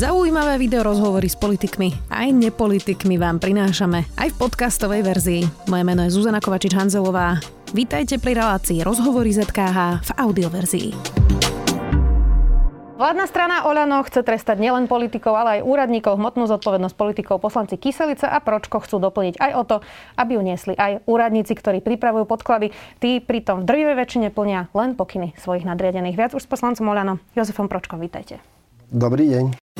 Zaujímavé video rozhovory s politikmi aj nepolitikmi vám prinášame aj v podcastovej verzii. Moje meno je Zuzana Kovačič-Hanzelová. Vítajte pri relácii Rozhovory ZKH v audioverzii. Vládna strana Oľano chce trestať nielen politikov, ale aj úradníkov, hmotnú zodpovednosť politikov. Poslanci Kyselica a Pročko chcú doplniť aj o to, aby ju niesli aj úradníci, ktorí pripravujú podklady. Tí pritom v drvivej väčšine plnia len pokyny svojich nadriadených. Viac už s poslancom Oľano, Jozefom Pročkom, vítajte. Dobrý deň.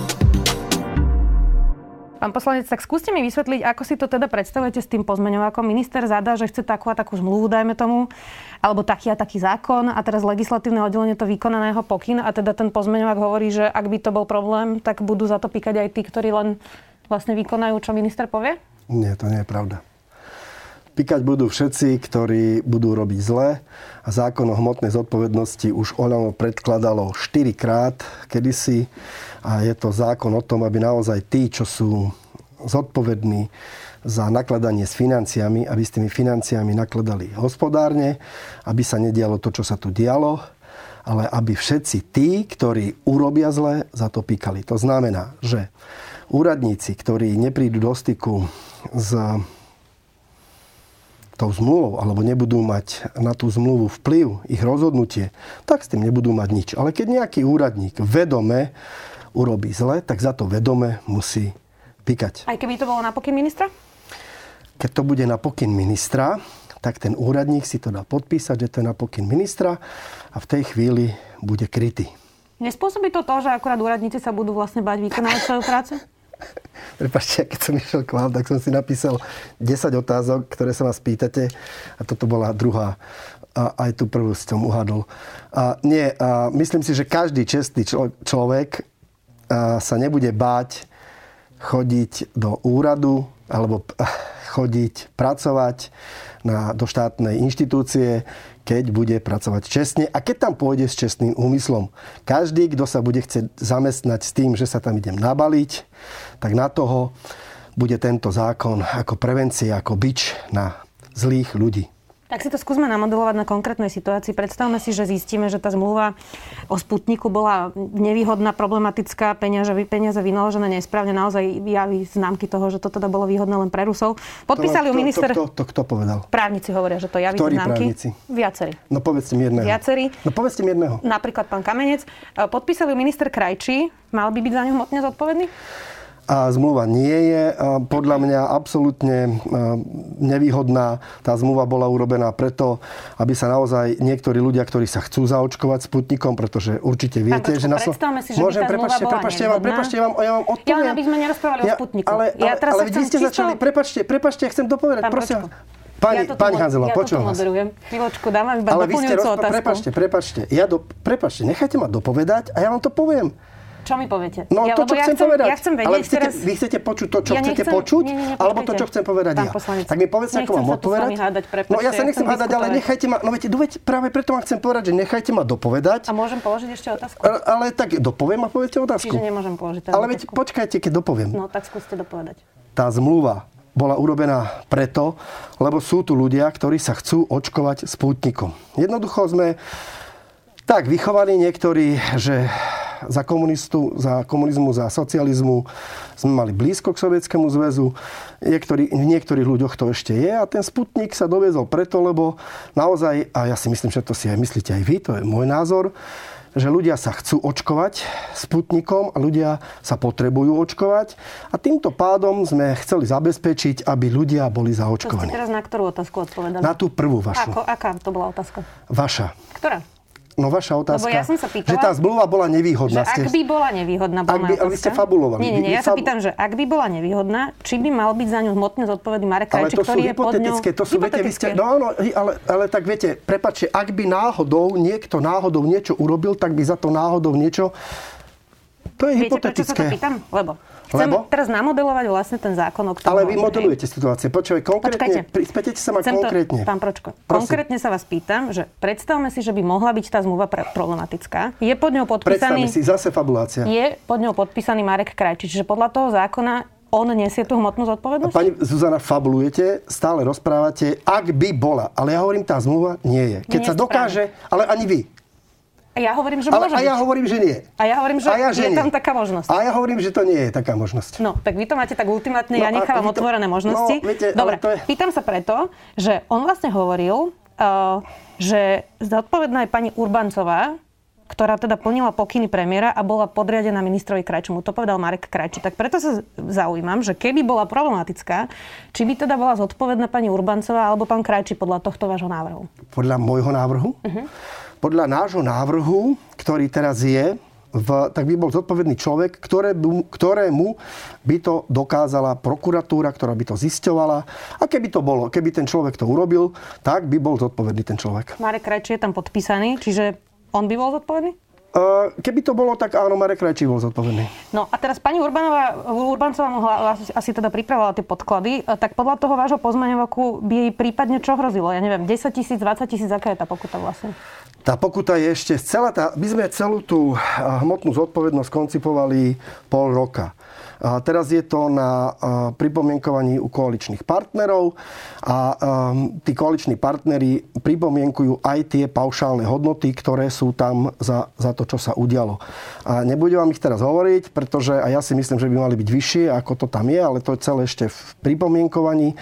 Pán poslanec, tak skúste mi vysvetliť, ako si to teda predstavujete s tým pozmeňovákom. Minister zadá, že chce takú a takú zmluvu, dajme tomu, alebo taký a taký zákon a teraz legislatívne oddelenie to vykonaného pokyn a teda ten pozmeňovák hovorí, že ak by to bol problém, tak budú za to píkať aj tí, ktorí len vlastne vykonajú, čo minister povie? Nie, to nie je pravda. Píkať budú všetci, ktorí budú robiť zle a zákon o hmotnej zodpovednosti už Oľano predkladalo 4 krát kedysi a je to zákon o tom, aby naozaj tí, čo sú zodpovední za nakladanie s financiami, aby s tými financiami nakladali hospodárne, aby sa nedialo to, čo sa tu dialo, ale aby všetci tí, ktorí urobia zle, za to píkali. To znamená, že úradníci, ktorí neprídu do styku s tou zmluvou, alebo nebudú mať na tú zmluvu vplyv, ich rozhodnutie, tak s tým nebudú mať nič. Ale keď nejaký úradník vedome urobí zle, tak za to vedome musí píkať. Aj keby to bolo na pokyn ministra? Keď to bude na pokyn ministra, tak ten úradník si to dá podpísať, že to je na pokyn ministra a v tej chvíli bude krytý. Nespôsobí to to, že akurát úradníci sa budú vlastne bať vykonávať svoju prácu? Prepačte, keď som išiel k vám, tak som si napísal 10 otázok, ktoré sa vás pýtate a toto bola druhá. A aj tú prvú som uhadol. A nie, a myslím si, že každý čestný člo- človek sa nebude báť chodiť do úradu alebo chodiť pracovať na, do štátnej inštitúcie, keď bude pracovať čestne a keď tam pôjde s čestným úmyslom. Každý, kto sa bude chcieť zamestnať s tým, že sa tam idem nabaliť, tak na toho bude tento zákon ako prevencia, ako bič na zlých ľudí. Tak si to skúsme namodelovať na konkrétnej situácii. Predstavme si, že zistíme, že tá zmluva o Sputniku bola nevýhodná, problematická, peniaze, peniaze vynaložené nesprávne, naozaj javí známky toho, že to teda bolo výhodné len pre Rusov. Podpísali ju minister... To, to, to, kto povedal? Právnici hovoria, že to javí Ktorí známky. právnici? Viacerí. No povedzte mi jedného. Viacerí. No povedzte mi jedného. Napríklad pán Kamenec. Podpísali ju minister Krajčí. Mal by byť za ňu hmotne zodpovedný? A zmluva nie je podľa mňa absolútne nevýhodná. Tá zmluva bola urobená preto, aby sa naozaj niektorí ľudia, ktorí sa chcú zaočkovať Sputnikom, pretože určite viete, Pán že na so... si, že Môžem, prepačte, prepačte, vám, prepačte, ja vám, ja vám odpoviem. Ja len aby sme nerozprávali ja, o Sputniku. Ale, ale, ja teraz ale vy ste začali, prepačte, prepačte, ja chcem dopovedať, Pán prosím Pani, ja pani Hanzelová, ja počujem vás. Chvíľočku, dám vám iba Ale vy ste rozpr- otázku. Prepačte, prepačte. Ja do, prepačte, nechajte ma dopovedať a ja vám to poviem. Čo mi poviete? No ja, to, čo ja chcem, povedať. Ja chcem vedieť Ale chcete, teraz... vy chcete počuť to, čo ja chcete nechcem, počuť? nie, nie, nie, alebo to, čo chcem povedať ja? Poslanec, tak mi povedzte, ako mám odpovedať. Hádať, prepáčte, no ja sa nechcem ja hádať, ale nechajte ma, no viete, duvať, práve preto vám chcem povedať, že nechajte ma dopovedať. A môžem položiť ešte otázku? Ale, ale tak dopoviem a poviete otázku. Čiže nemôžem položiť Ale veď počkajte, keď dopoviem. No tak skúste dopovedať. Tá zmluva bola urobená preto, lebo sú tu ľudia, ktorí sa chcú očkovať spútnikom. Jednoducho sme tak vychovaní niektorí, že za, komunistu, za komunizmu, za socializmu sme mali blízko k Sovietskému zväzu. Niektorý, v niektorých ľuďoch to ešte je a ten Sputnik sa doviezol preto, lebo naozaj, a ja si myslím, že to si aj myslíte aj vy, to je môj názor, že ľudia sa chcú očkovať Sputnikom a ľudia sa potrebujú očkovať a týmto pádom sme chceli zabezpečiť, aby ľudia boli zaočkovaní. To ste teraz na ktorú otázku odpovedali? Na tú prvú vašu. Ako, aká to bola otázka? Vaša. Ktorá? No vaša otázka, Lebo ja som sa pýtala, že tá zmluva bola nevýhodná. Že ak by bola nevýhodná, bola ale vy ste fabulovali. Nie, nie, nie, ja sa pýtam, že ak by bola nevýhodná, či by mal byť za ňu hmotne zodpovedný Marek Krajčí, ktorý je pod ňou... to sú, viete, vy ste, no, no, ale, ale tak viete, prepačte, ak by náhodou niekto náhodou niečo urobil, tak by za to náhodou niečo... To je Viete, hypotetické. prečo sa to pýtam? Lebo Chcem Lebo? teraz namodelovať vlastne ten zákon, o ktorom Ale vy modelujete situácie. Počúvaj, konkrétne, spýtajte sa ma Chcem konkrétne. To, pán Pročko, Prosím. konkrétne sa vás pýtam, že predstavme si, že by mohla byť tá zmluva pre- problematická. Je pod ňou Predstavme podpísaný... si, zase fabulácia. Je pod ňou podpísaný Marek Krajčí. Čiže podľa toho zákona on nesie tú hmotnú zodpovednosť? Pani Zuzana, fabulujete, stále rozprávate, ak by bola. Ale ja hovorím, tá zmluva nie je. Keď Nie sa je dokáže, ale ani vy. Ja hovorím, že Ale, môže a ja byť. hovorím, že nie. A ja hovorím, že A ja, že je nie. tam taká možnosť. A ja hovorím, že to nie je taká možnosť. No, tak vy to máte tak ultimátne, No ja nechávam to- otvorené možnosti. no, viete, ale Dobre, to je- pýtam sa preto, že on vlastne hovoril, uh, že zodpovedná je pani Urbancová, ktorá teda plnila pokyny premiéra a bola podriadená ministrovi Krajčomu. To povedal Marek Krajčí. Tak preto sa zaujímam, že keby bola problematická, či by teda bola zodpovedná pani Urbancová alebo pán Krajčí podľa tohto vášho návrhu. Podľa môjho návrhu? Mhm. Podľa nášho návrhu, ktorý teraz je, v, tak by bol zodpovedný človek, ktoré, by- ktorému by to dokázala prokuratúra, ktorá by to zisťovala. A keby to bolo, keby ten človek to urobil, tak by bol zodpovedný ten človek. Marek Krajčí je tam podpísaný, čiže on by bol zodpovedný? E, Keby to bolo, tak áno, Marek Krajčí bol zodpovedný. No a teraz pani Urbanová, Urbancová asi, asi teda pripravovala tie podklady, e, tak podľa toho vášho pozmeňovaku by jej prípadne čo hrozilo? Ja neviem, 10 tisíc, 20 tisíc, aká je tá pokuta vlastne? Tá pokuta je ešte celá tá, my sme celú tú a, hmotnú zodpovednosť koncipovali pol roka. A teraz je to na a, pripomienkovaní u koaličných partnerov a a, tí koaliční partneri pripomienkujú aj tie paušálne hodnoty, ktoré sú tam za, za to, čo sa udialo. A nebudem vám ich teraz hovoriť, pretože a ja si myslím, že by mali byť vyššie, ako to tam je, ale to je celé ešte v pripomienkovaní.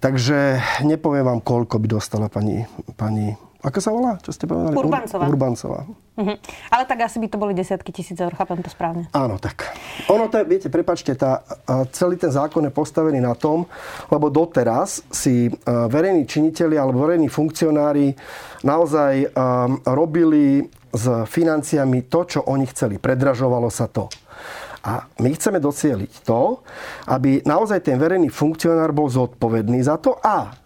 Takže nepoviem vám, koľko by dostala pani, pani ako sa volá? Čo ste povedali? Ur- Urbancová. Urbancová. Mhm. Ale tak asi by to boli desiatky tisíc eur, chápem to správne. Áno, tak. Ono to je, viete, prepačte, tá, celý ten zákon je postavený na tom, lebo doteraz si a, verejní činiteľi alebo verejní funkcionári naozaj a, robili s financiami to, čo oni chceli. Predražovalo sa to. A my chceme docieliť to, aby naozaj ten verejný funkcionár bol zodpovedný za to a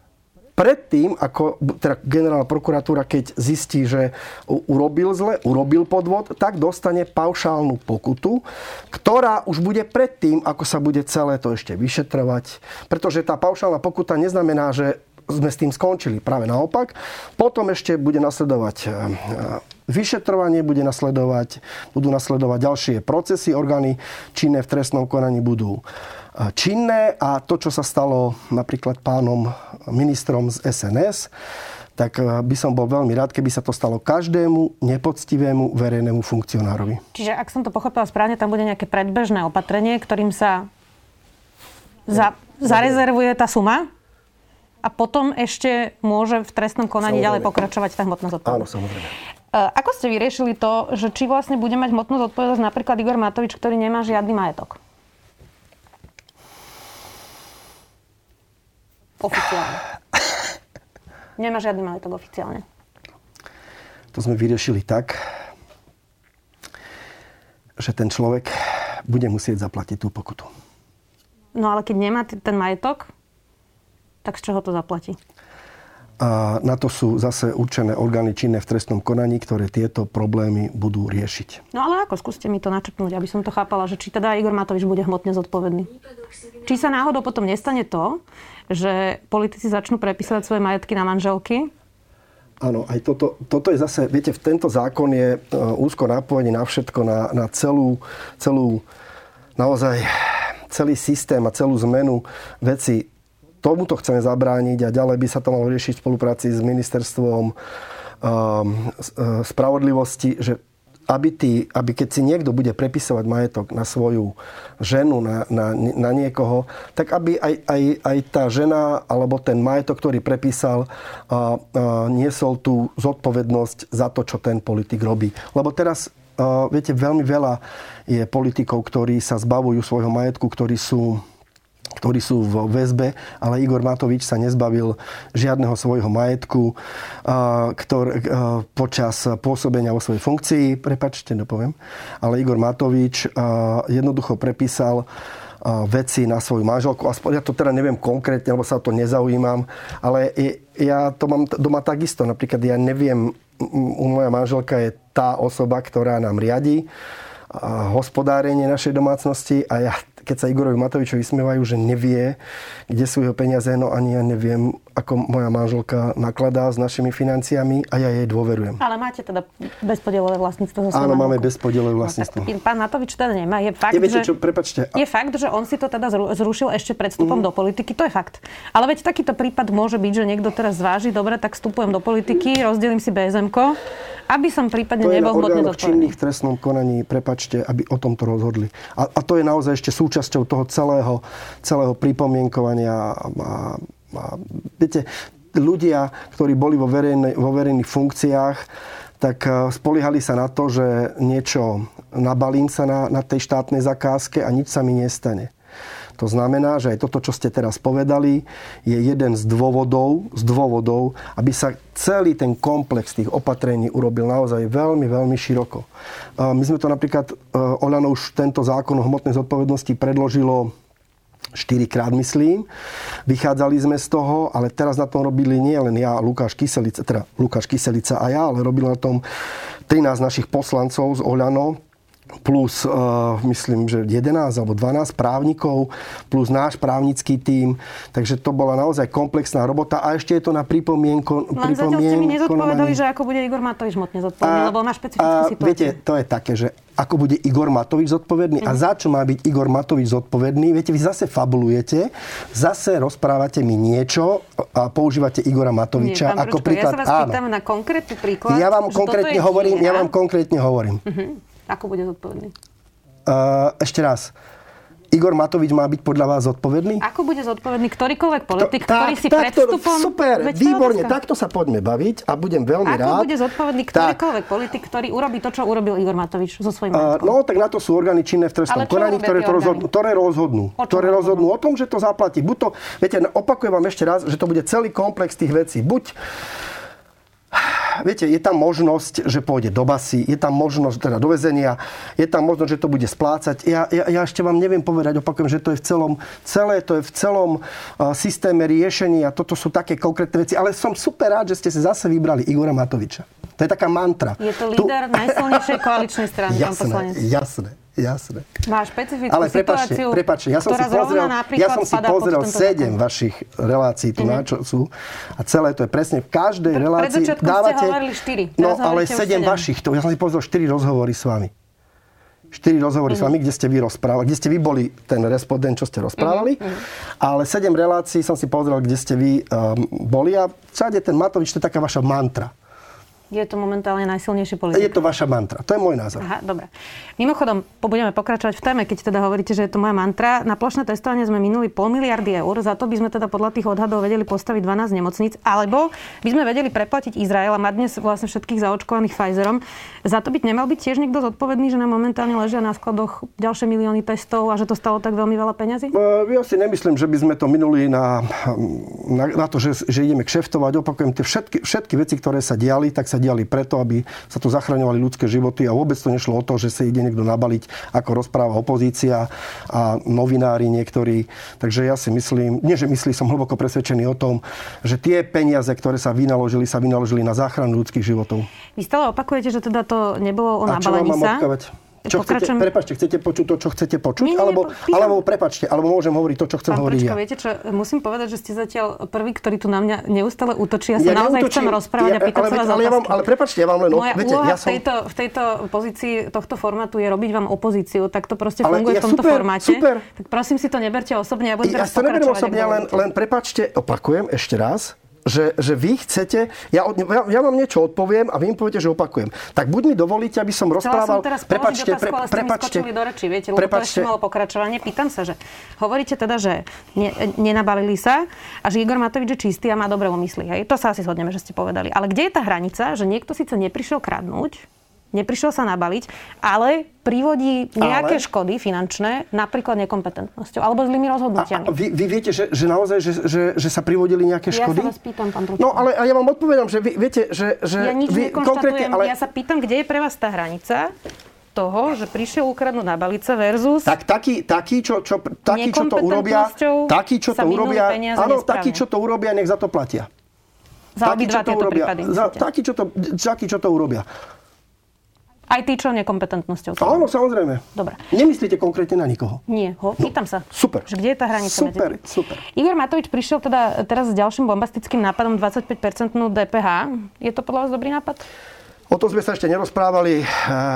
predtým, ako teda generálna prokuratúra, keď zistí, že urobil zle, urobil podvod, tak dostane paušálnu pokutu, ktorá už bude predtým, ako sa bude celé to ešte vyšetrovať. Pretože tá paušálna pokuta neznamená, že sme s tým skončili. Práve naopak. Potom ešte bude nasledovať e, e, vyšetrovanie, bude nasledovať, budú nasledovať ďalšie procesy. Orgány činné v trestnom konaní budú činné a to, čo sa stalo napríklad pánom ministrom z SNS, tak e, by som bol veľmi rád, keby sa to stalo každému nepoctivému verejnému funkcionárovi. Čiže ak som to pochopila správne, tam bude nejaké predbežné opatrenie, ktorým sa za, zarezervuje tá suma a potom ešte môže v trestnom konaní Samozrejme. ďalej pokračovať tá hmotná Áno, zodpovednosť. samozrejme. E, Ako ste vyriešili to, že či vlastne bude mať hmotnú zodpovednosť napríklad Igor Matovič, ktorý nemá žiadny majetok? Oficiálne. Nemá žiadny majetok oficiálne. To sme vyriešili tak, že ten človek bude musieť zaplatiť tú pokutu. No ale keď nemá ten majetok, tak z čoho to zaplatí? A na to sú zase určené orgány činné v trestnom konaní, ktoré tieto problémy budú riešiť. No ale ako? Skúste mi to načrtnúť, aby som to chápala, že či teda Igor Matovič bude hmotne zodpovedný. Či sa náhodou potom nestane to, že politici začnú prepisovať svoje majetky na manželky, Áno, aj toto, toto je zase, viete, v tento zákon je e, úzko napojený na všetko, na, na celú, celú, naozaj celý systém a celú zmenu veci. Tomuto chceme zabrániť a ďalej by sa to malo riešiť v spolupráci s ministerstvom um, e, spravodlivosti, že aby, tí, aby keď si niekto bude prepisovať majetok na svoju ženu, na, na, na niekoho, tak aby aj, aj, aj tá žena alebo ten majetok, ktorý prepísal, a, a, niesol tú zodpovednosť za to, čo ten politik robí. Lebo teraz, a, viete, veľmi veľa je politikov, ktorí sa zbavujú svojho majetku, ktorí sú ktorí sú v väzbe, ale Igor Matovič sa nezbavil žiadneho svojho majetku ktor, počas pôsobenia vo svojej funkcii, prepačte, nepoviem, ale Igor Matovič jednoducho prepísal veci na svoju manželku. Aspoň ja to teda neviem konkrétne, lebo sa o to nezaujímam, ale ja to mám doma takisto. Napríklad ja neviem, moja manželka je tá osoba, ktorá nám riadi hospodárenie našej domácnosti a ja, keď sa Igorovi Matovičovi vysmievajú, že nevie, kde sú jeho peniaze, no ani ja neviem, ako moja manželka nakladá s našimi financiami a ja jej dôverujem. Ale máte teda bezpodielové vlastníctvo Áno, máme bezpodielové vlastníctvo. No, pán Matovič teda nemá. Je fakt, je, viete, že, čo, prepačte. je fakt, že on si to teda zrušil ešte pred vstupom mm. do politiky. To je fakt. Ale veď takýto prípad môže byť, že niekto teraz zváži, dobre, tak vstupujem do politiky, rozdelím si bsm aby som prípadne nebol hmotne zodpovedný. činných v trestnom konaní, prepačte, aby o tomto rozhodli. A, a to je naozaj ešte súčasťou toho celého, celého pripomienkovania a, a viete, ľudia, ktorí boli vo, verejnej, vo verejných funkciách, tak e, spoliehali sa na to, že niečo nabalím sa na, na tej štátnej zakázke a nič sa mi nestane. To znamená, že aj toto, čo ste teraz povedali, je jeden z dôvodov, z dôvodov, aby sa celý ten komplex tých opatrení urobil naozaj veľmi, veľmi široko. My sme to napríklad, e, Olano už tento zákon o hmotnej zodpovednosti predložilo štyrikrát, myslím. Vychádzali sme z toho, ale teraz na tom robili nie len ja, Lukáš Kyselica, teda Lukáš Kyselica a ja, ale robili na tom 13 našich poslancov z Oľano, plus uh, myslím, že 11 alebo 12 právnikov, plus náš právnický tím. Takže to bola naozaj komplexná robota a ešte je to na pripomienko... Len zatiaľ ste mi nezodpovedali, že ako bude Igor Matovič hmotne zodpovedný, lebo má špecifickú situáciu. Viete, to je také, že ako bude Igor Matovič zodpovedný mm. a mhm. za čo má byť Igor Matovič zodpovedný. Viete, vy zase fabulujete, zase rozprávate mi niečo a používate Igora Matoviča Nie, ako Pručko, príklad. Ja sa vás áno. pýtam na konkrétny príklad. Ja vám konkrétne hovorím, ja vám konkrétne hovorím. Mm-hmm. Ako bude zodpovedný? Uh, ešte raz. Igor Matovič má byť podľa vás zodpovedný? Ako bude zodpovedný ktorýkoľvek politik, to, ktorý tak, si tak, pred vstupom... Super, výborne, takto sa poďme baviť a budem veľmi Ako rád. Ako bude zodpovedný ktorýkoľvek tak. politik, ktorý urobí to, čo urobil Igor Matovič so svojím uh, No, tak na to sú orgány činné v trestnom konaní, ktoré, to rozhodnú, ktoré rozhodnú. O ktoré rozhodnú o tom, že to zaplatí. Buď to, viete, opakujem vám ešte raz, že to bude celý komplex tých vecí. Buď viete, je tam možnosť, že pôjde do basy, je tam možnosť, teda do väzenia, je tam možnosť, že to bude splácať. Ja, ja, ja ešte vám neviem povedať, opakujem, že to je v celom, celé to je v celom uh, systéme riešení a toto sú také konkrétne veci. Ale som super rád, že ste si zase vybrali Igora Matoviča. To je taká mantra. Je to líder tu... najsilnejšej koaličnej strany, jasné, pán poslanec. Jasné, Jasné. Má špecifickú Ale prepačte, situáciu, prepačte, ja som si pozrel, ja som si pozrel sedem vašich relácií tu mm-hmm. na čo sú a celé to je presne v každej Pre, relácii dávate... Ste 4, no ale sedem vašich, to, ja som si pozrel štyri rozhovory s vami. Štyri rozhovory mm-hmm. s vami, kde ste vy rozprávali, kde ste vy boli ten respondent, čo ste rozprávali. Mm-hmm. Ale sedem relácií som si pozrel, kde ste vy um, boli a všade ten Matovič, to je taká vaša mantra. Je to momentálne najsilnejší politik. Je to vaša mantra. To je môj názor. Aha, dobre. Mimochodom, budeme pokračovať v téme, keď teda hovoríte, že je to moja mantra. Na plošné testovanie sme minuli pol miliardy eur, za to by sme teda podľa tých odhadov vedeli postaviť 12 nemocníc, alebo by sme vedeli preplatiť Izrael a mať dnes vlastne všetkých zaočkovaných Pfizerom. Za to by nemal byť tiež niekto zodpovedný, že nám momentálne ležia na skladoch ďalšie milióny testov a že to stalo tak veľmi veľa peňazí? Ja si nemyslím, že by sme to minuli na, na, na to, že, že ideme kšeftovať. Opakujem, tie všetky, všetky veci, ktoré sa diali, tak sa diali preto, aby sa tu zachraňovali ľudské životy a vôbec to nešlo o to, že sa ide niekto nabaliť, ako rozpráva opozícia a novinári niektorí. Takže ja si myslím, nie že myslí, som hlboko presvedčený o tom, že tie peniaze, ktoré sa vynaložili, sa vynaložili na záchranu ľudských životov. Vy stále opakujete, že teda to nebolo o nabalení sa. Čo chcete, prepačte, chcete počuť to, čo chcete počuť? Nie, nie, alebo, pýtam... alebo prepačte, alebo môžem hovoriť to, čo chcem Pán hovoriť Prečko, ja. viete čo, musím povedať, že ste zatiaľ prvý, ktorý tu na mňa neustále útočí. Ja sa ja naozaj neutočím, chcem rozprávať ja, a pýtať ale, sa vás ale, ja vám, ale prepačte, ja vám len... Moja viete, úloha ja som... v, tejto, v tejto pozícii tohto formátu je robiť vám opozíciu. Tak to proste ale funguje ja, v tomto super, formáte. Super. Tak prosím si to neberte osobne. Ja, budem ja to neberiem osobne, len, len prepačte, opakujem ešte raz že, že vy chcete, ja, ja, ja vám niečo odpoviem a vy mi poviete, že opakujem. Tak buď mi dovolíte, aby som rozprával... Som teraz prepačte, otázku, ale ste prepačte, do reči, viete, lebo prepačte. to ešte malo pokračovanie. Pýtam sa, že hovoríte teda, že ne, nenabalili sa a že Igor Matovič je čistý a má dobré úmysly. Hej? To sa asi zhodneme, že ste povedali. Ale kde je tá hranica, že niekto síce neprišiel kradnúť, neprišiel sa nabaliť, ale privodí nejaké ale... škody finančné, napríklad nekompetentnosťou alebo zlými rozhodnutiami. A, a vy, vy viete, že, že naozaj, že, že, že sa privodili nejaké škody? Ja sa vás pýtam, pán No ale a ja vám odpovedám, že vy viete, že... že ja nič vy, konkrétne, ale... ja sa pýtam, kde je pre vás tá hranica, toho, že prišiel ukradnúť na balice versus... Tak taký, taký, čo, čo, taký, čo to urobia, taký, čo to urobia, áno, taký, čo to urobia, nech za to platia. Za taký, čo to urobia, prípady, za, taký, čo to, taký, čo to urobia. Aj ty, čo nekompetentnosťou? Áno, samozrejme. Dobre. Nemyslíte konkrétne na nikoho? Nie, ho, pýtam sa. Super. Že kde je tá hranica? Super, medzi... super. Igor Matovič prišiel teda teraz s ďalším bombastickým nápadom 25% DPH. Je to podľa vás dobrý nápad? O tom sme sa ešte nerozprávali eh,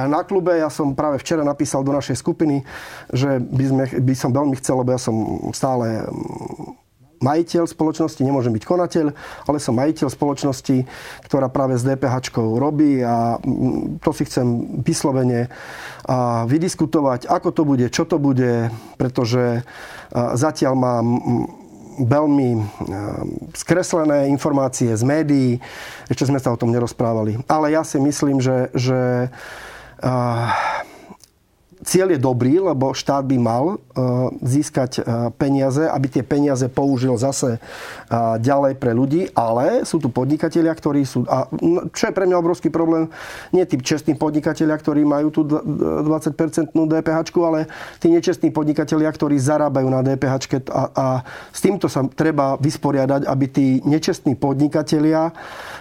na klube. Ja som práve včera napísal do našej skupiny, že by, sme, by som veľmi chcel, lebo ja som stále mm, majiteľ spoločnosti, nemôžem byť konateľ, ale som majiteľ spoločnosti, ktorá práve s DPH robí a mm, to si chcem vyslovene vydiskutovať, ako to bude, čo to bude, pretože zatiaľ mám mm, veľmi skreslené informácie z médií. Ešte sme sa o tom nerozprávali. Ale ja si myslím, že, že cieľ je dobrý, lebo štát by mal e, získať e, peniaze, aby tie peniaze použil zase e, ďalej pre ľudí, ale sú tu podnikatelia, ktorí sú... A čo je pre mňa obrovský problém, nie tí čestní podnikatelia, ktorí majú tú 20% DPH, ale tí nečestní podnikatelia, ktorí zarábajú na DPH a, a s týmto sa treba vysporiadať, aby tí nečestní podnikatelia,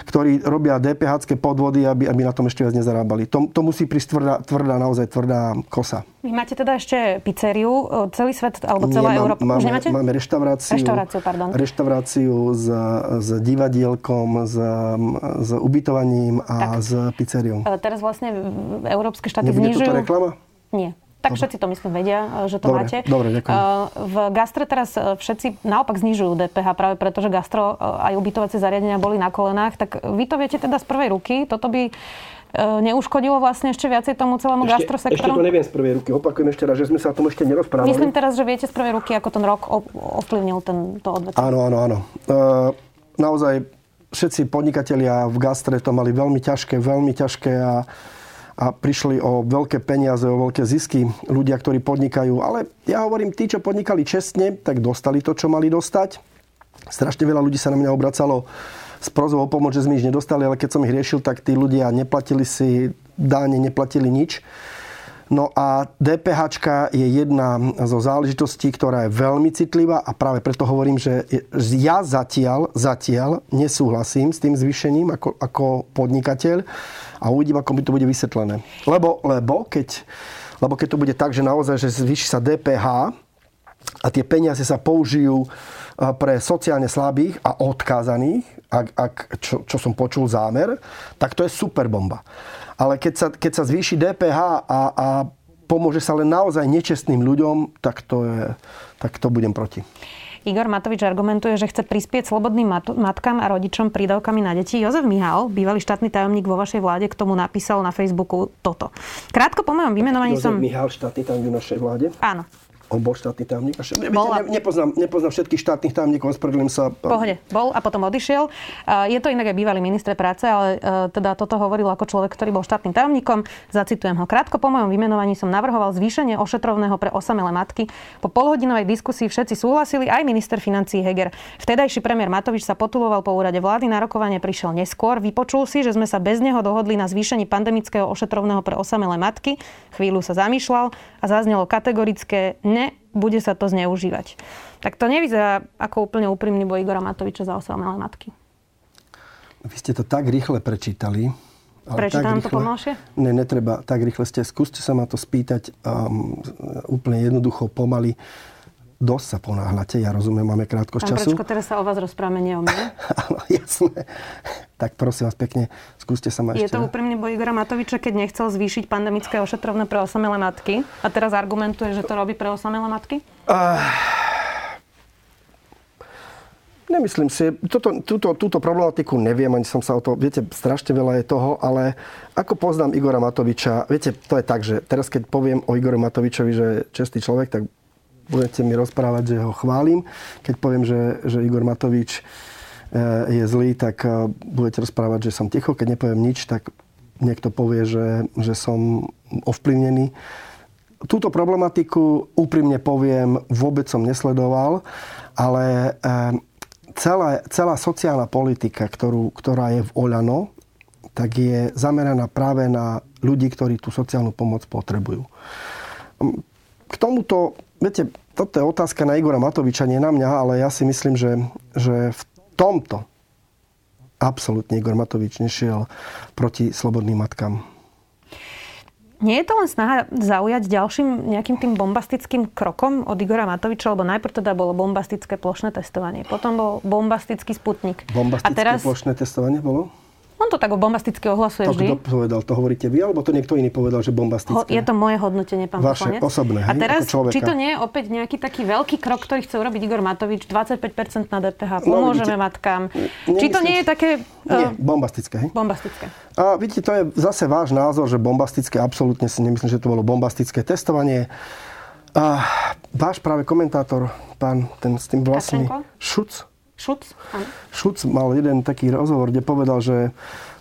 ktorí robia DPH podvody, aby, aby na tom ešte viac nezarábali. To, to musí prísť tvrdá, tvrdá, naozaj tvrdá kosa. Vy máte teda ešte pizzeriu, celý svet, alebo celá Nie, Európa? Máme, Už nemáte? Máme reštauráciu. Reštauráciu, pardon. Reštauráciu s, s divadielkom, s, s ubytovaním a tak. s pizzeriou. Teraz vlastne európske štáty Nebude znižujú... Nebude reklama? Nie. Tak dobre. všetci to myslím vedia, že to dobre, máte. Dobre, ďakujem. V gastre teraz všetci naopak znižujú DPH práve preto, že gastro aj ubytovacie zariadenia boli na kolenách. Tak vy to viete teda z prvej ruky. Toto by neuškodilo vlastne ešte viacej tomu celému ešte, gastrosektoru? Ešte to neviem z prvej ruky. Opakujem ešte raz, že sme sa o tom ešte nerozprávali. Myslím teraz, že viete z prvej ruky, ako ten rok ovplyvnil ten, to odvetvie. Áno, áno, áno. Uh, naozaj všetci podnikatelia v gastre to mali veľmi ťažké, veľmi ťažké a a prišli o veľké peniaze, o veľké zisky ľudia, ktorí podnikajú. Ale ja hovorím, tí, čo podnikali čestne, tak dostali to, čo mali dostať. Strašne veľa ľudí sa na mňa obracalo s prozou o pomoc, že sme ich nedostali, ale keď som ich riešil, tak tí ľudia neplatili si dáne, neplatili nič. No a DPH je jedna zo záležitostí, ktorá je veľmi citlivá a práve preto hovorím, že ja zatiaľ, zatiaľ nesúhlasím s tým zvýšením ako, ako podnikateľ a uvidím, ako mi to bude vysvetlené. Lebo, lebo, keď, lebo keď to bude tak, že naozaj, že zvýši sa DPH a tie peniaze sa použijú pre sociálne slabých a odkázaných, ak, ak, čo, čo som počul zámer, tak to je super bomba. Ale keď sa, keď sa zvýši DPH a, a pomôže sa len naozaj nečestným ľuďom, tak to, je, tak to budem proti. Igor Matovič argumentuje, že chce prispieť slobodným mat- matkám a rodičom prídavkami na deti. Jozef Mihal, bývalý štátny tajomník vo vašej vláde, k tomu napísal na Facebooku toto. Krátko po mojom vymenovaní Jozef som... Mihal, štátny tajomník v našej vláde? Áno. On bol štátny tajomník? Bol a... ne, nepoznám, nepoznám všetkých štátnych tajomníkov, ospravedlňujem sa. Pohode, bol a potom odišiel. Je to inak aj bývalý minister práce, ale e, teda toto hovoril ako človek, ktorý bol štátnym tajomníkom. Zacitujem ho. Krátko po mojom vymenovaní som navrhoval zvýšenie ošetrovného pre osamelé matky. Po polhodinovej diskusii všetci súhlasili, aj minister financí Heger. Vtedajší premiér Matovič sa potuloval po úrade vlády, na rokovanie prišiel neskôr, vypočul si, že sme sa bez neho dohodli na zvýšení pandemického ošetrovného pre osamelé matky. Chvíľu sa zamýšľal a zaznelo kategorické ne, bude sa to zneužívať. Tak to nevyzerá ako úplne úprimný boj Igora Matoviča za osamelé matky. Vy ste to tak rýchle prečítali. Prečítam to pomalšie? Ne, netreba. Tak rýchle ste. Skúste sa ma to spýtať um, úplne jednoducho, pomaly dosť sa ponáhľate, ja rozumiem, máme krátko času. Prečko teraz sa o vás rozprávame, nie o mne? Áno, jasné. Tak prosím vás pekne, skúste sa ma Je ešte... to úprimný boj Igora Matoviča, keď nechcel zvýšiť pandemické ošetrovné pre osamelé matky a teraz argumentuje, že to robí pre osamelé matky? Uh... Nemyslím si, toto, túto, túto problematiku neviem, ani som sa o to, viete, strašne veľa je toho, ale ako poznám Igora Matoviča, viete, to je tak, že teraz keď poviem o Igore Matovičovi, že je čestý človek, tak budete mi rozprávať, že ho chválim. Keď poviem, že, že Igor Matovič e, je zlý, tak e, budete rozprávať, že som ticho. Keď nepoviem nič, tak niekto povie, že, že som ovplyvnený. Túto problematiku, úprimne poviem, vôbec som nesledoval, ale e, celá, celá sociálna politika, ktorú, ktorá je v Oľano, tak je zameraná práve na ľudí, ktorí tú sociálnu pomoc potrebujú. K tomuto Viete, toto je otázka na Igora Matoviča, nie na mňa, ale ja si myslím, že, že v tomto absolútne Igor Matovič nešiel proti slobodným matkám. Nie je to len snaha zaujať ďalším nejakým tým bombastickým krokom od Igora Matoviča, lebo najprv teda bolo bombastické plošné testovanie, potom bol bombastický sputnik. Bombastické a teraz... plošné testovanie bolo? On to tak bombasticky ohlasuje to vždy. kto povedal? To hovoríte vy, alebo to niekto iný povedal, že bombastické? Ho, je to moje hodnotenie, pán Vaše poslanec. osobné, hej, A teraz, či to nie je opäť nejaký taký veľký krok, ktorý chce urobiť Igor Matovič, 25% na DPH, pomôžeme no, matkám. Či to nie je také... Nie, uh, bombastické, hej? Bombastické. A vidíte, to je zase váš názor, že bombastické, absolútne si nemyslím, že to bolo bombastické testovanie. A váš práve komentátor, pán ten s tým vlastný Šuc, Šuc? Šuc mal jeden taký rozhovor, kde povedal, že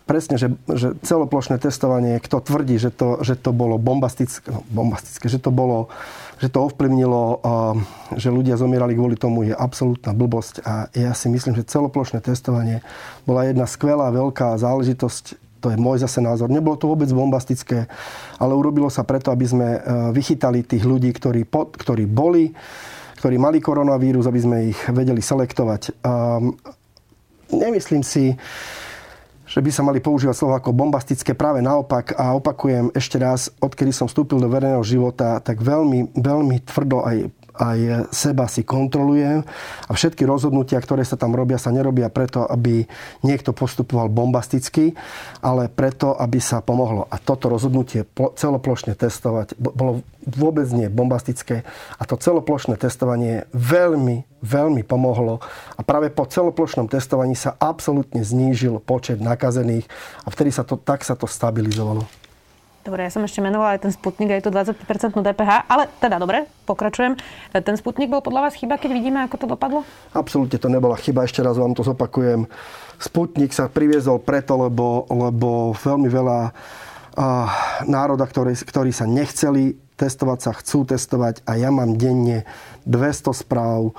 presne, že, že celoplošné testovanie, kto tvrdí, že to, že to bolo bombastické, no, bombastické, že to bolo, že to ovplyvnilo, že ľudia zomierali kvôli tomu, je absolútna blbosť. A ja si myslím, že celoplošné testovanie bola jedna skvelá, veľká záležitosť to je môj zase názor. Nebolo to vôbec bombastické, ale urobilo sa preto, aby sme e, vychytali tých ľudí, ktorí, pod, ktorí boli, ktorí mali koronavírus, aby sme ich vedeli selektovať. Um, nemyslím si, že by sa mali používať slovo ako bombastické. Práve naopak a opakujem ešte raz, odkedy som vstúpil do verejného života, tak veľmi, veľmi tvrdo aj aj seba si kontrolujem a všetky rozhodnutia, ktoré sa tam robia, sa nerobia preto, aby niekto postupoval bombasticky, ale preto, aby sa pomohlo. A toto rozhodnutie celoplošne testovať bolo vôbec nie bombastické a to celoplošné testovanie veľmi, veľmi pomohlo a práve po celoplošnom testovaní sa absolútne znížil počet nakazených a vtedy sa to, tak sa to stabilizovalo. Dobre, ja som ešte menovala aj ten Sputnik, aj tú 25% DPH, ale teda dobre, pokračujem. Ten Sputnik bol podľa vás chyba, keď vidíme, ako to dopadlo? Absolútne to nebola chyba, ešte raz vám to zopakujem. Sputnik sa priviezol preto, lebo, lebo veľmi veľa uh, národa, ktorí, ktorí sa nechceli testovať, sa chcú testovať a ja mám denne 200 správ,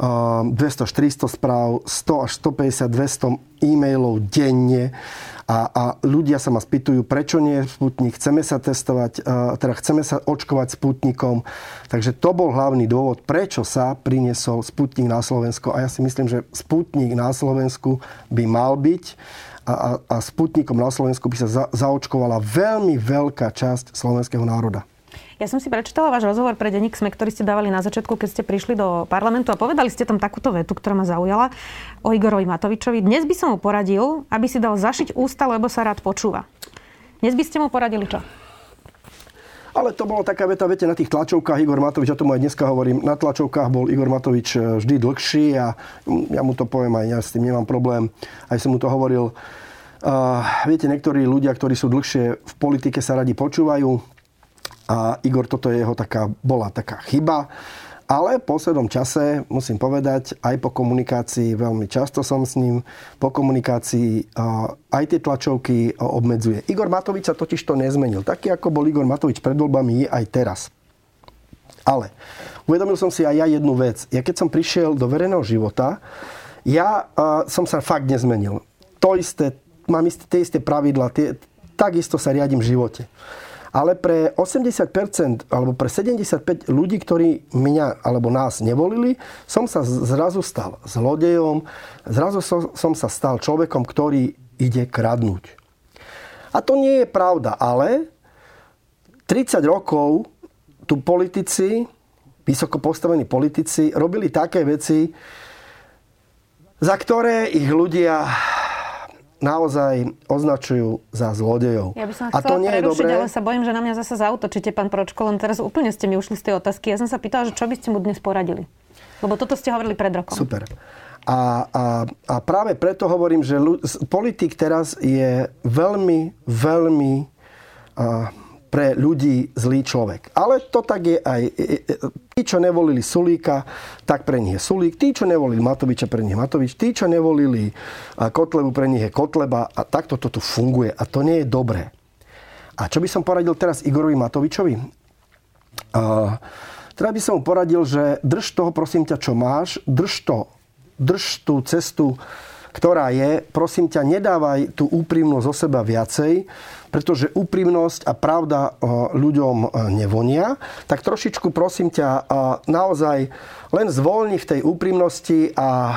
200-400 správ, 100 až 150, 200 e-mailov denne a, a ľudia sa ma spýtujú, prečo nie Sputnik, chceme sa testovať, teda chceme sa očkovať Sputnikom. Takže to bol hlavný dôvod, prečo sa priniesol Sputnik na Slovensko. A ja si myslím, že Sputnik na Slovensku by mal byť a, a, a Sputnikom na Slovensku by sa za, zaočkovala veľmi veľká časť slovenského národa. Ja som si prečítala váš rozhovor pre denník SME, ktorý ste dávali na začiatku, keď ste prišli do parlamentu a povedali ste tam takúto vetu, ktorá ma zaujala o Igorovi Matovičovi. Dnes by som mu poradil, aby si dal zašiť ústa, lebo sa rád počúva. Dnes by ste mu poradili čo? Ale to bolo taká veta, viete, na tých tlačovkách Igor Matovič, ja tomu aj dneska hovorím, na tlačovkách bol Igor Matovič e, vždy dlhší a ja mu to poviem aj, ja s tým nemám problém. Aj som mu to hovoril. Uh, viete, niektorí ľudia, ktorí sú dlhšie v politike, sa radi počúvajú. A Igor, toto je jeho taká, bola taká chyba. Ale v poslednom čase, musím povedať, aj po komunikácii, veľmi často som s ním, po komunikácii aj tie tlačovky obmedzuje. Igor Matovič sa totiž to nezmenil. Taký, ako bol Igor Matovič pred voľbami, je aj teraz. Ale uvedomil som si aj ja jednu vec. Ja keď som prišiel do verejného života, ja uh, som sa fakt nezmenil. To isté, mám isté, tie isté pravidla, tie, takisto sa riadím v živote ale pre 80% alebo pre 75 ľudí, ktorí mňa alebo nás nevolili, som sa zrazu stal zlodejom, zrazu som sa stal človekom, ktorý ide kradnúť. A to nie je pravda, ale 30 rokov tu politici, vysoko postavení politici, robili také veci, za ktoré ich ľudia naozaj označujú za zlodejov. Ja by som a to nie je dobré. ale sa bojím, že na mňa zase zautočíte, pán Pročko, len teraz úplne ste mi ušli z tej otázky. Ja som sa pýtala, že čo by ste mu dnes poradili? Lebo toto ste hovorili pred rokom. Super. A, a, a práve preto hovorím, že politik teraz je veľmi, veľmi a, pre ľudí zlý človek. Ale to tak je aj... Tí, čo nevolili Sulíka, tak pre nich je Sulík. Tí, čo nevolili Matoviča, pre nich je Matovič. Tí, čo nevolili Kotlebu, pre nich je Kotleba. A takto to tu funguje. A to nie je dobré. A čo by som poradil teraz Igorovi Matovičovi? Uh, teda by som mu poradil, že drž toho, prosím ťa, čo máš. Drž to. Drž tú cestu, ktorá je. Prosím ťa, nedávaj tú úprimnosť zo seba viacej pretože úprimnosť a pravda eh, ľuďom eh, nevonia, tak trošičku prosím ťa eh, naozaj len zvolni v tej úprimnosti a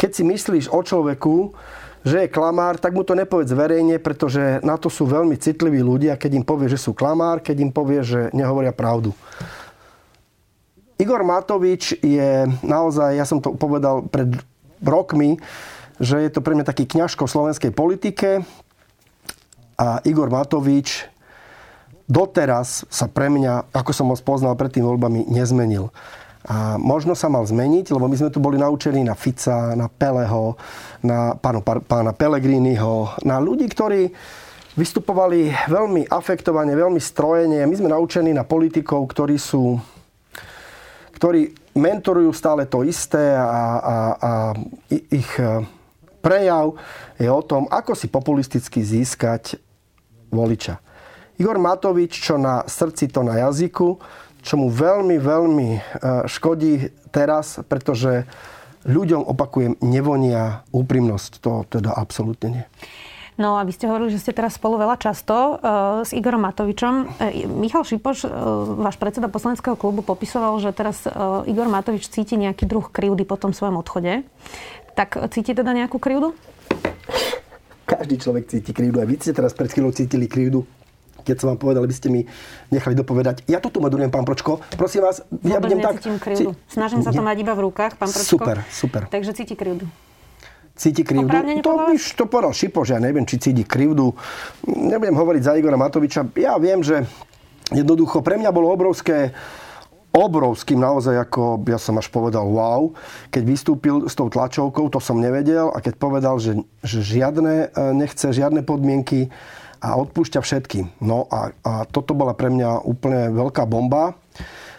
keď si myslíš o človeku, že je klamár, tak mu to nepovedz verejne, pretože na to sú veľmi citliví ľudia, keď im povie, že sú klamár, keď im povie, že nehovoria pravdu. Igor Matovič je naozaj, ja som to povedal pred rokmi, že je to pre mňa taký kňažko v slovenskej politike a Igor Matovič doteraz sa pre mňa, ako som ho spoznal pred tým voľbami, nezmenil. A možno sa mal zmeniť, lebo my sme tu boli naučení na Fica, na Peleho, na pánu, pána Pelegriniho, na ľudí, ktorí vystupovali veľmi afektovane, veľmi strojene. My sme naučení na politikov, ktorí sú ktorí mentorujú stále to isté a, a, a ich e, prejav je o tom, ako si populisticky získať voliča. Igor Matovič, čo na srdci, to na jazyku, čo mu veľmi, veľmi e, škodí teraz, pretože ľuďom, opakujem, nevonia úprimnosť. To teda absolútne nie. No a vy ste hovorili, že ste teraz spolu veľa často uh, s Igorom Matovičom. Uh, Michal Šipoš, uh, váš predseda poslaneckého klubu, popisoval, že teraz uh, Igor Matovič cíti nejaký druh krivdy po tom svojom odchode. Tak cíti teda nejakú krivdu? Každý človek cíti krivdu. A vy ste teraz pred chvíľou cítili krivdu keď som vám povedal, aby ste mi nechali dopovedať. Ja to tu modujem, pán Pročko. Prosím vás, ja budem tak... krivdu. Snažím sa to mať iba v rukách, pán Pročko. Super, super. Takže cíti krivdu. Cíti krivdu? To, by, to povedal Šipoš, ja neviem, či cíti krivdu. Nebudem hovoriť za Igora Matoviča. Ja viem, že jednoducho pre mňa bolo obrovské obrovským naozaj, ako ja som až povedal wow, keď vystúpil s tou tlačovkou, to som nevedel a keď povedal, že, že žiadne, e, nechce žiadne podmienky, a odpúšťa všetky. No a, a toto bola pre mňa úplne veľká bomba.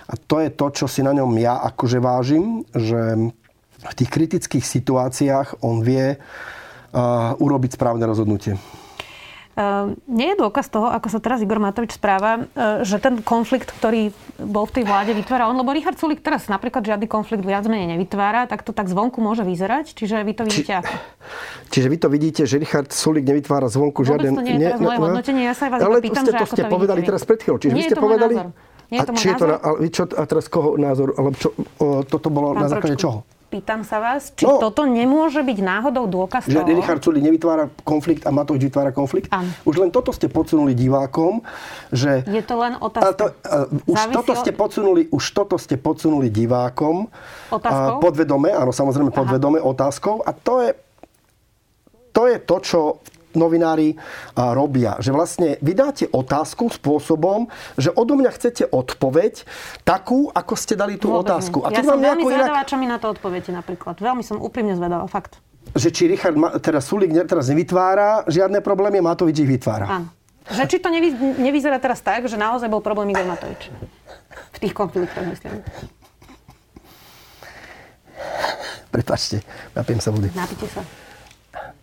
A to je to, čo si na ňom ja akože vážim, že v tých kritických situáciách on vie uh, urobiť správne rozhodnutie. Uh, nie je dôkaz toho, ako sa teraz Igor Matovič správa, uh, že ten konflikt, ktorý bol v tej vláde, vytvára on, lebo Richard Sulik teraz napríklad žiadny konflikt viac menej nevytvára, tak to tak zvonku môže vyzerať, čiže vy to vidíte Či, ako? Čiže vy to vidíte, že Richard Sulik nevytvára zvonku Vôbec to nie je teraz moje hodnotenie, ja sa vás ale pýtam, ste, že to ste to povedali teraz pred chvíľou. Čiže nie vy ste povedali... Nie je to a, či je to, ale, čo, a teraz koho názor? Alebo čo, o, toto bolo Pán na základe čoho? Pýtam sa vás, či no, toto nemôže byť náhodou dôkaz že toho? Že Richard Sulik nevytvára konflikt a Matovič vytvára konflikt? Áno. Už len toto ste podsunuli divákom, že... Je to len otázka. To, uh, už, toto ste podsunuli, už toto ste podsunuli divákom. Otázkou? Uh, podvedome, áno, samozrejme podvedome Aha. otázkou. A to je, to je to, čo novinári robia. Že vlastne vydáte otázku spôsobom, že odo mňa chcete odpoveď takú, ako ste dali tú Vôbec otázku. A ja som veľmi zvedavá, inak... čo mi na to odpoviete napríklad. Veľmi som úprimne zvedavá, fakt. Že či Richard, teraz Sulik teraz nevytvára žiadne problémy, Matovič ich vytvára. Áno. Že či to nevy, nevyzerá teraz tak, že naozaj bol problém Igor Matovič. V tých konfliktoch, myslím. Prepačte, napijem sa vody. Napite sa.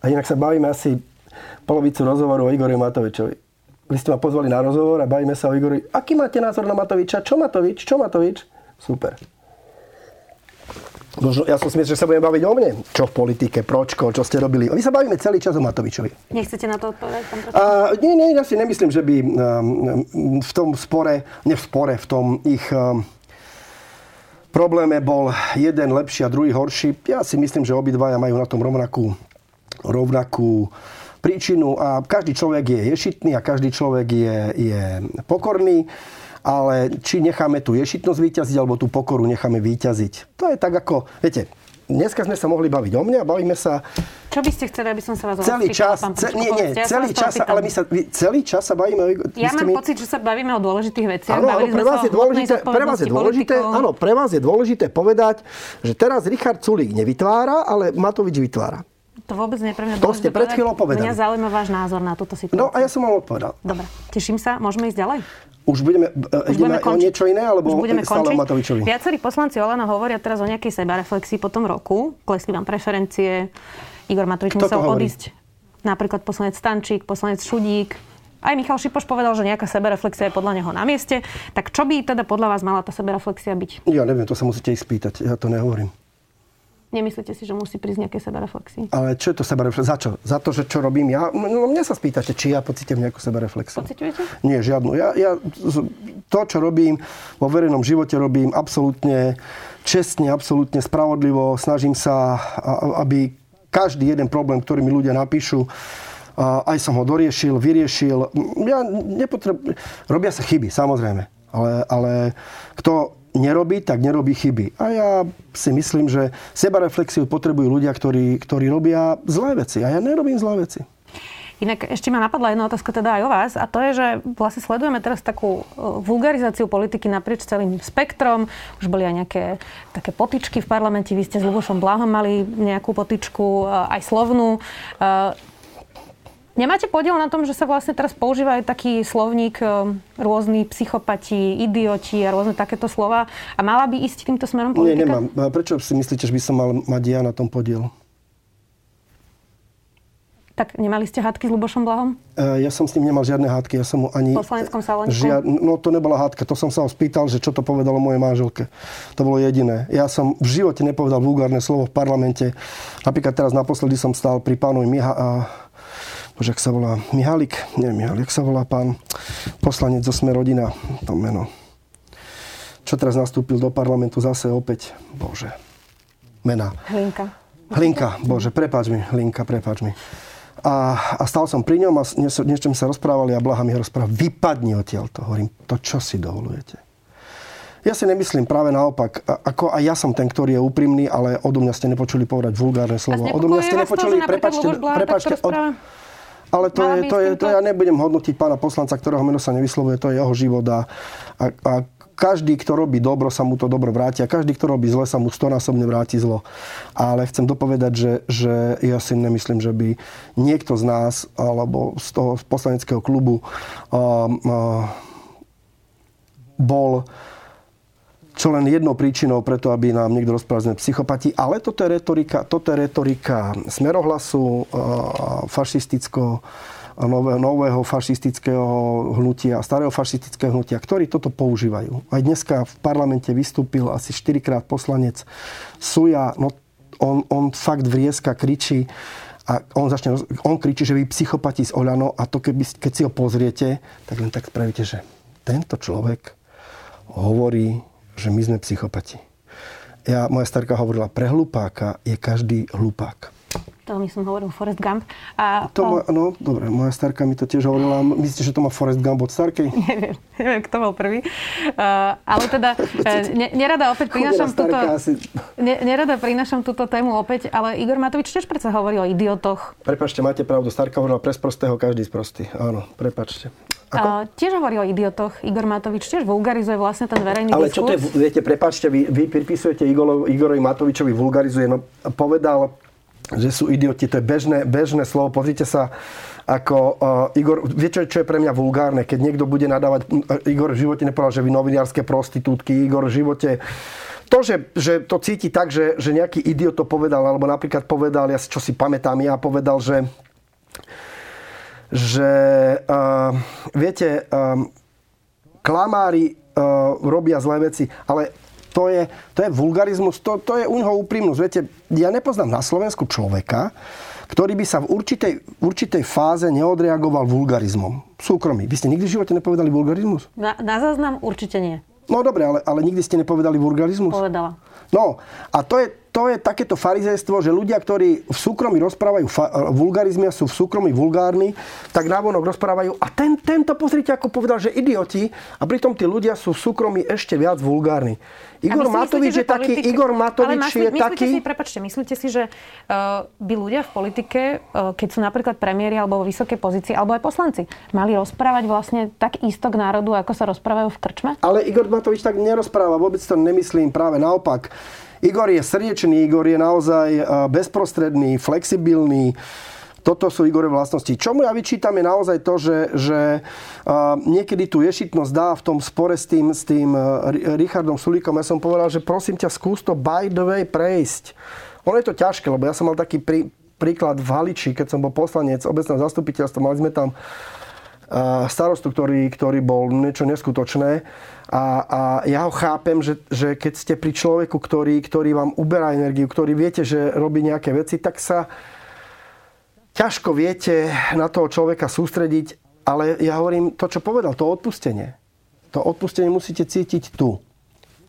A inak sa bavíme asi polovicu rozhovoru o Igori Matovičovi. Vy ste ma pozvali na rozhovor a bavíme sa o Igori. Aký máte názor na Matoviča? Čo Matovič? Čo Matovič? Super. Možno, ja som si myslel, že sa budeme baviť o mne. Čo v politike, pročko, čo ste robili. My sa bavíme celý čas o Matovičovi. Nechcete na to odpovedať, pán uh, Nie, nie, ja si nemyslím, že by um, v tom spore, ne v spore, v tom ich um, probléme bol jeden lepší a druhý horší. Ja si myslím, že obidvaja majú na tom rovnakú, rovnakú príčinu a každý človek je ješitný a každý človek je, je pokorný ale či necháme tú ješitnosť vyťaziť, alebo tú pokoru necháme vyťaziť. To je tak ako, viete, dneska sme sa mohli baviť o mne a bavíme sa... Čo by ste chceli, aby som sa vás celý čas, ce, nie, nie, ja celý čas, ale my sa, celý čas sa bavíme o... Ja mám mi... pocit, že sa bavíme o dôležitých veciach. Áno, áno pre, vás je dôležité, pre vás je dôležité, áno, pre vás je dôležité povedať, že teraz Richard Sulík nevytvára, ale Matovič vytvára. To vôbec nie pre mňa To ste pred chvíľou povedali. Mňa zaujíma váš názor na túto situáciu. No a ja som vám odpovedal. Dobre, teším sa. Môžeme ísť ďalej? Už budeme, uh, Už budeme o niečo iné, alebo Už budeme stále končiť. o Matovičovi? Viacerí poslanci Olano hovoria teraz o nejakej sebareflexii po tom roku. Klesli vám preferencie. Igor Matovič Kto musel odísť. Napríklad poslanec Stančík, poslanec Šudík. Aj Michal Šipoš povedal, že nejaká sebereflexia je podľa neho na mieste. Tak čo by teda podľa vás mala tá sebereflexia byť? Ja neviem, to sa musíte ich spýtať. Ja to nehovorím. Nemyslíte si, že musí prísť nejaké sebereflexie? Ale čo je to sebereflexia? Za čo? Za to, že čo robím ja? No, mňa sa spýtate, či ja pocítim nejakú sebereflexiu. Pocitujete? Nie, žiadnu. Ja, ja to, čo robím vo verejnom živote, robím absolútne čestne, absolútne spravodlivo. Snažím sa, aby každý jeden problém, ktorý mi ľudia napíšu, aj som ho doriešil, vyriešil. Ja nepotreb... Robia sa chyby, samozrejme. Ale, ale kto nerobí, tak nerobí chyby. A ja si myslím, že sebareflexiu potrebujú ľudia, ktorí, ktorí robia zlé veci. A ja nerobím zlé veci. Inak ešte ma napadla jedna otázka teda aj o vás a to je, že vlastne sledujeme teraz takú e, vulgarizáciu politiky naprieč celým spektrom. Už boli aj nejaké také potičky v parlamente. Vy ste s Lubošom Blahom mali nejakú potičku, e, aj slovnú. E, Nemáte podiel na tom, že sa vlastne teraz používa aj taký slovník rôzni psychopati, idioti a rôzne takéto slova a mala by ísť týmto smerom politika? Nie, nemám. Prečo si myslíte, že by som mal mať ja na tom podiel? Tak nemali ste hádky s Lubošom Blahom? E, ja som s ním nemal žiadne hádky. Ja som mu ani... V poslaneckom salóniku? Žia... No to nebola hádka. To som sa ho spýtal, že čo to povedalo mojej manželke. To bolo jediné. Ja som v živote nepovedal vulgárne slovo v parlamente. Napríklad teraz naposledy som stál pri pánovi Miha... Bože, ak sa volá Mihalik? Nie Mihalik, ak sa volá pán poslanec zo Sme rodina. To meno. Čo teraz nastúpil do parlamentu zase opäť? Bože. Mena. Hlinka. Hlinka, bože, prepáč mi, Hlinka, prepáč mi. A, a stal som pri ňom a niečo sa rozprávali a Blaha mi ho rozprával, vypadni odtiaľ to. Hovorím, to čo si dovolujete? Ja si nemyslím práve naopak, ako aj ja som ten, ktorý je úprimný, ale odo mňa ste nepočuli povedať vulgárne slovo. Odo mňa ste nepočuli, prepačte, prepačte, od, ale to je, to je, to ja nebudem hodnotiť pána poslanca, ktorého meno sa nevyslovuje, to je jeho život a, a, a každý, kto robí dobro, sa mu to dobro vráti a každý, kto robí zle, sa mu stonásobne vráti zlo. Ale chcem dopovedať, že, že ja si nemyslím, že by niekto z nás alebo z toho poslaneckého klubu uh, uh, bol čo len jednou príčinou preto, aby nám niekto rozprával sme psychopati. Ale toto je retorika, toto je retorika smerohlasu, uh, fašisticko nového, nového fašistického hnutia, starého fašistického hnutia, ktorí toto používajú. Aj dneska v parlamente vystúpil asi 4 krát poslanec Suja, no on, on fakt vrieska, kričí a on, začne, on kričí, že vy psychopati z Oľano a to keby, keď si ho pozriete, tak len tak spravíte, že tento človek hovorí, že my sme psychopati. Ja, moja starka hovorila, pre hlupáka je každý hlupák. To mi som hovoril Forrest Gump. A, to ma, no, dobre, moja starka mi to tiež hovorila. Myslíte, že to má Forrest Gump od starkej? Neviem, neviem, kto bol prvý. Uh, ale teda, uh, ne, nerada opäť prinášam túto... Asi... Ne, nerada prinášam túto tému opäť, ale Igor Matovič tiež predsa hovorí o idiotoch. Prepačte, máte pravdu. Starka hovorila pre sprostého, každý sprostý. Áno, prepačte. Ako? Uh, tiež hovorí o idiotoch. Igor Matovič tiež vulgarizuje vlastne ten verejný Ale diskurs. čo to je, viete, prepačte, vy, vy pripisujete Igorovi, Igorovi Matovičovi vulgarizuje. No, povedal že sú idioti, to je bežné, bežné slovo. Pozrite sa, ako uh, Igor, viete, čo je pre mňa vulgárne? Keď niekto bude nadávať, uh, Igor v živote nepovedal, že vy novinárske prostitútky, Igor v živote to, že, že to cíti tak, že, že nejaký idiot to povedal, alebo napríklad povedal, ja čo si pamätám, ja povedal, že že uh, viete, um, klamári uh, robia zlé veci, ale to je, to je vulgarizmus, to, to je u neho úprimnosť. Viete, ja nepoznám na Slovensku človeka, ktorý by sa v určitej, určitej fáze neodreagoval vulgarizmom. Súkromí. Vy ste nikdy v živote nepovedali vulgarizmus? Na, na záznam určite nie. No dobre, ale, ale nikdy ste nepovedali vulgarizmus? Povedala. No, a to je, to je takéto farizejstvo, že ľudia, ktorí v súkromí rozprávajú fa- vulgarizmy a sú v súkromí vulgárni, tak návonok rozprávajú a ten, tento pozrite, ako povedal, že idioti a pritom tí ľudia sú v súkromí ešte viac vulgárni. Igor Matovič je taký, Igor Matovič ale je taký... Si, prepačte, myslíte si, že uh, by ľudia v politike, uh, keď sú napríklad premiéry alebo vo vysokej pozícii, alebo aj poslanci, mali rozprávať vlastne tak isto k národu, ako sa rozprávajú v krčme? Ale Igor Matovič tak nerozpráva, vôbec to nemyslím, práve naopak. Igor je srdečný, Igor je naozaj e, bezprostredný, flexibilný. Toto sú Igore vlastnosti. Čo mu ja vyčítam je naozaj to, že, že uh, niekedy tu ješitnosť dá v tom spore s tým, s tým uh, Richardom Sulíkom. Ja som povedal, že prosím ťa, skús to by the way prejsť. Ono je to ťažké, lebo ja som mal taký prí, príklad v Haliči, keď som bol poslanec obecného zastupiteľstva. Mali sme tam starostu, ktorý, ktorý bol niečo neskutočné. A, a ja ho chápem, že, že keď ste pri človeku, ktorý, ktorý vám uberá energiu, ktorý viete, že robí nejaké veci, tak sa ťažko viete na toho človeka sústrediť, ale ja hovorím to, čo povedal, to odpustenie. To odpustenie musíte cítiť tu.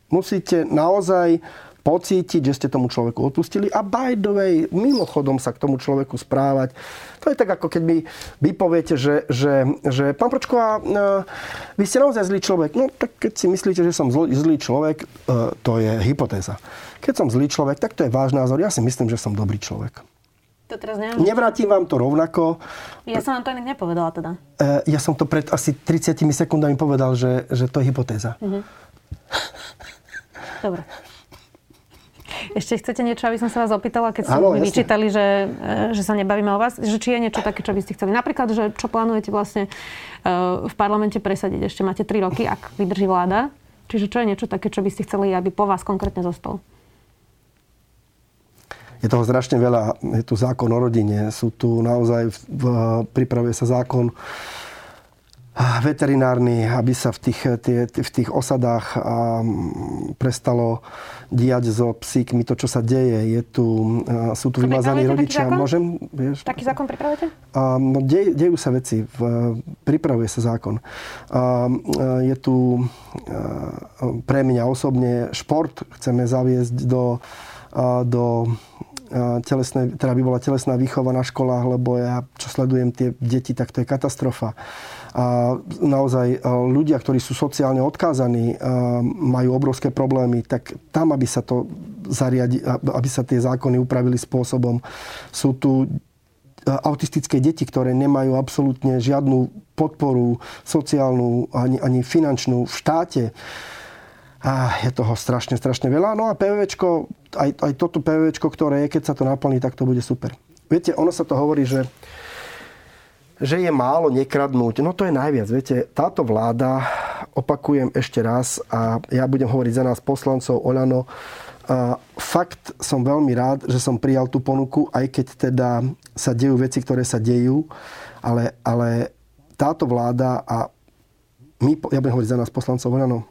Musíte naozaj pocítiť, že ste tomu človeku odpustili a by the way, mimochodom sa k tomu človeku správať. To je tak, ako keď mi vy poviete, že, že, že pán Pročko, vy ste naozaj zlý človek. No tak keď si myslíte, že som zlý, zlý človek, e, to je hypotéza. Keď som zlý človek, tak to je váš názor. Ja si myslím, že som dobrý človek. To teraz neviem. Nevrátim vám to rovnako. Ja som vám to inak nepovedala teda. Uh, ja som to pred asi 30 sekundami povedal, že, že to je hypotéza. Uh-huh. Dobre. Ešte chcete niečo, aby som sa vás opýtala, keď ste mi vyčítali, že, e, že sa nebavíme o vás, že či je niečo také, čo by ste chceli. Napríklad, že čo plánujete vlastne e, v parlamente presadiť. Ešte máte 3 roky, ak vydrží vláda. Čiže čo je niečo také, čo by ste chceli, aby po vás konkrétne zostalo? je toho strašne veľa. Je tu zákon o rodine, sú tu naozaj, v, pripravuje sa zákon veterinárny, aby sa v tých, tie, v tých osadách prestalo diať so psíkmi to, čo sa deje. Je tu, sú tu vymazaní rodičia. Taký Môžem? Vieš? Taký zákon pripravujete? No, dej, dejú sa veci. Pripravuje sa zákon. Je tu pre mňa osobne šport. Chceme zaviesť do, do telesné, teda by bola telesná výchova na školách, lebo ja, čo sledujem tie deti, tak to je katastrofa. A naozaj ľudia, ktorí sú sociálne odkázaní, majú obrovské problémy, tak tam, aby sa to zariadi, aby sa tie zákony upravili spôsobom, sú tu autistické deti, ktoré nemajú absolútne žiadnu podporu sociálnu ani, ani finančnú v štáte a je toho strašne, strašne veľa. No a PVčko, aj, aj toto PVčko, ktoré je, keď sa to naplní, tak to bude super. Viete, ono sa to hovorí, že že je málo nekradnúť. No to je najviac. Viete, táto vláda, opakujem ešte raz, a ja budem hovoriť za nás poslancov Oľano, fakt som veľmi rád, že som prijal tú ponuku, aj keď teda sa dejú veci, ktoré sa dejú, ale, ale táto vláda a my, ja budem hovoriť za nás poslancov Oľano,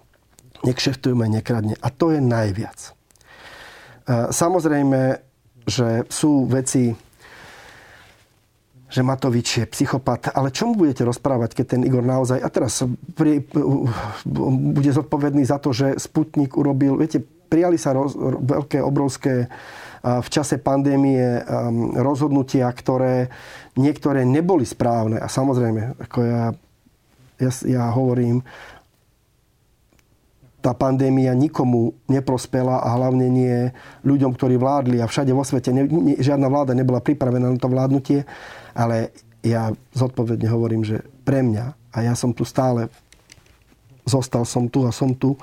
nekšeftujme, nekradne. A to je najviac. E, samozrejme, že sú veci, že Matovič je psychopat, ale čo mu budete rozprávať, keď ten Igor naozaj, a teraz pri, bude zodpovedný za to, že Sputnik urobil, viete, prijali sa roz, veľké, obrovské v čase pandémie rozhodnutia, ktoré niektoré neboli správne. A samozrejme, ako ja, ja, ja hovorím, tá pandémia nikomu neprospela a hlavne nie ľuďom, ktorí vládli a všade vo svete ne, ne, žiadna vláda nebola pripravená na to vládnutie, ale ja zodpovedne hovorím, že pre mňa, a ja som tu stále, zostal som tu a som tu,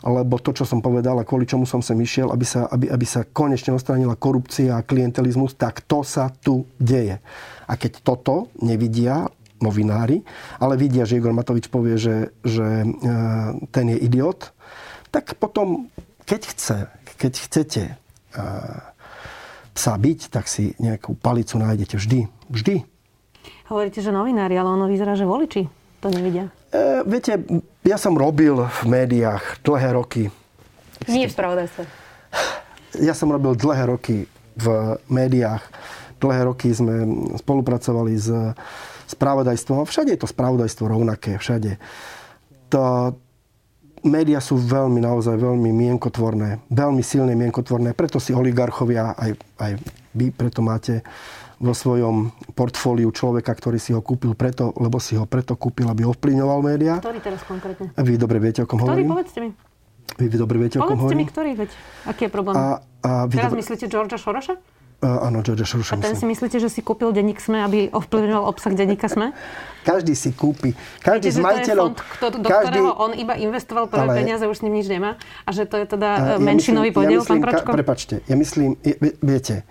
lebo to, čo som povedal a kvôli čomu som sem išiel, aby sa, aby, aby sa konečne odstranila korupcia a klientelizmus, tak to sa tu deje. A keď toto nevidia novinári, ale vidia, že Igor Matovič povie, že, že e, ten je idiot, tak potom, keď chce, keď chcete e, psa byť, tak si nejakú palicu nájdete vždy. Vždy. Hovoríte, že novinári, ale ono vyzerá, že voliči to nevidia. E, viete, ja som robil v médiách dlhé roky. Nie v spravodajstve. Ja som robil dlhé roky v médiách. Dlhé roky sme spolupracovali s spravodajstvom. Všade je to spravodajstvo rovnaké, všade. To, média sú veľmi, naozaj veľmi mienkotvorné. Veľmi silné mienkotvorné. Preto si oligarchovia, aj, aj vy preto máte vo svojom portfóliu človeka, ktorý si ho kúpil preto, lebo si ho preto kúpil, aby ovplyvňoval médiá. Ktorý teraz konkrétne? Vy dobre viete, o kom ktorý, hovorím. povedzte mi. Vy, vy dobre viete, povedzte o kom hovorím. mi, ktorý, veď. Aký je problém? A, a vy teraz dobre... myslíte Georgia Šoroša? Uh, áno, George Soros. A ten si myslíte, že si kúpil denník SME, aby ovplyvňoval obsah denníka SME? Každý si kúpi. Každý Viete, z majiteľov... Fond, do každý... ktorého on iba investoval prvé ale... peniaze, už s ním nič nemá. A že to je teda uh, menšinový ja podiel, ja myslím, pán Pročko? Ka- prepačte, ja myslím, je, viete,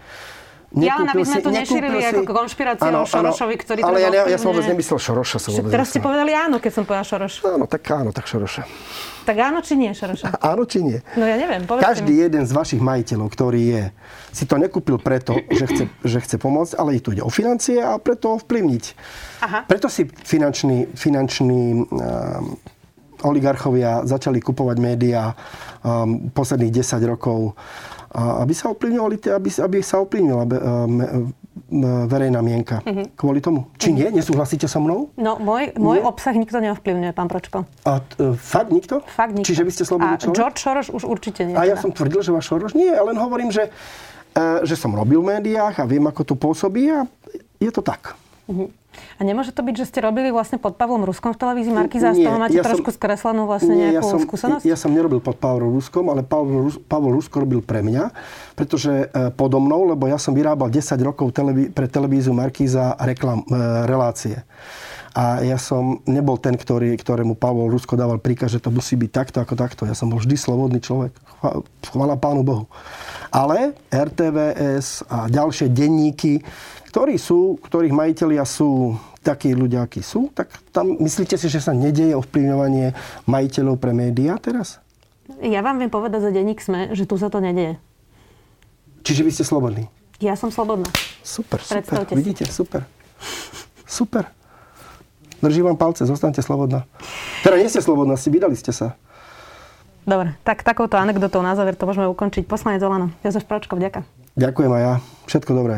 ja len aby sme to nešírili si... ako konšpiráciu o Šorošovi, ktorý Ale ja, ja, ja som vôbec nemyslel Šoroša. Som vôbec teraz ste povedali áno, keď som povedal Šoroš. Áno, tak áno, tak Šoroša. Tak áno či nie, Šoroša? Áno či nie? No ja neviem, Každý mi. jeden z vašich majiteľov, ktorý je, si to nekúpil preto, že chce, že chce pomôcť, ale i tu ide o financie a preto ovplyvniť. Aha. Preto si finanční, finanční um, oligarchovia začali kupovať médiá um, posledných 10 rokov aby sa ovplyvňovali, aby, aby sa ovplyvňovala verejná mienka. Uh-huh. Kvôli tomu. Či nie? Nesúhlasíte so mnou? No, môj, môj obsah nikto neovplyvňuje, pán Pročko. A t- fakt nikto? Fakt nikto. Čiže vy ste slobodný A človek? George Soros už určite nie. A ja teda. som tvrdil, že váš Soros nie, len hovorím, že, e, že som robil v médiách a viem, ako to pôsobí a je to tak. Uh-huh. A nemôže to byť, že ste robili vlastne pod Pavlom Ruskom v televízii Markiza a z toho máte ja som- trošku skreslenú vlastne Nie, nejakú ja som, skúsenosť? Ja som nerobil pod Pavlom Ruskom, ale Pavol, Rus- Pavol Rusko robil pre mňa, pretože e, podo mnou, lebo ja som vyrábal 10 rokov televí- pre televíziu Markíza reklam, e, relácie. A ja som nebol ten, ktorý, ktorému Pavol Rusko dával príkaz, že to musí byť takto ako takto. Ja som bol vždy slobodný človek. Chva- Chvala Pánu Bohu. Ale RTVS a ďalšie denníky, ktorí sú, ktorých majiteľia sú takí ľudia, akí sú, tak tam myslíte si, že sa nedieje ovplyvňovanie majiteľov pre médiá teraz? Ja vám viem povedať za denník SME, že tu sa to nedieje. Čiže vy ste slobodní? Ja som slobodná. Super, super. Predstavte si. Vidíte, super. Super. Držím vám palce, zostaňte slobodná. Teda nie ste slobodná, ste vydali ste sa. Dobre, tak takouto anekdotou na záver to môžeme ukončiť. Poslanec Olano, Jozef Pročko, vďaka. Ďakujem aj ja. Všetko dobré.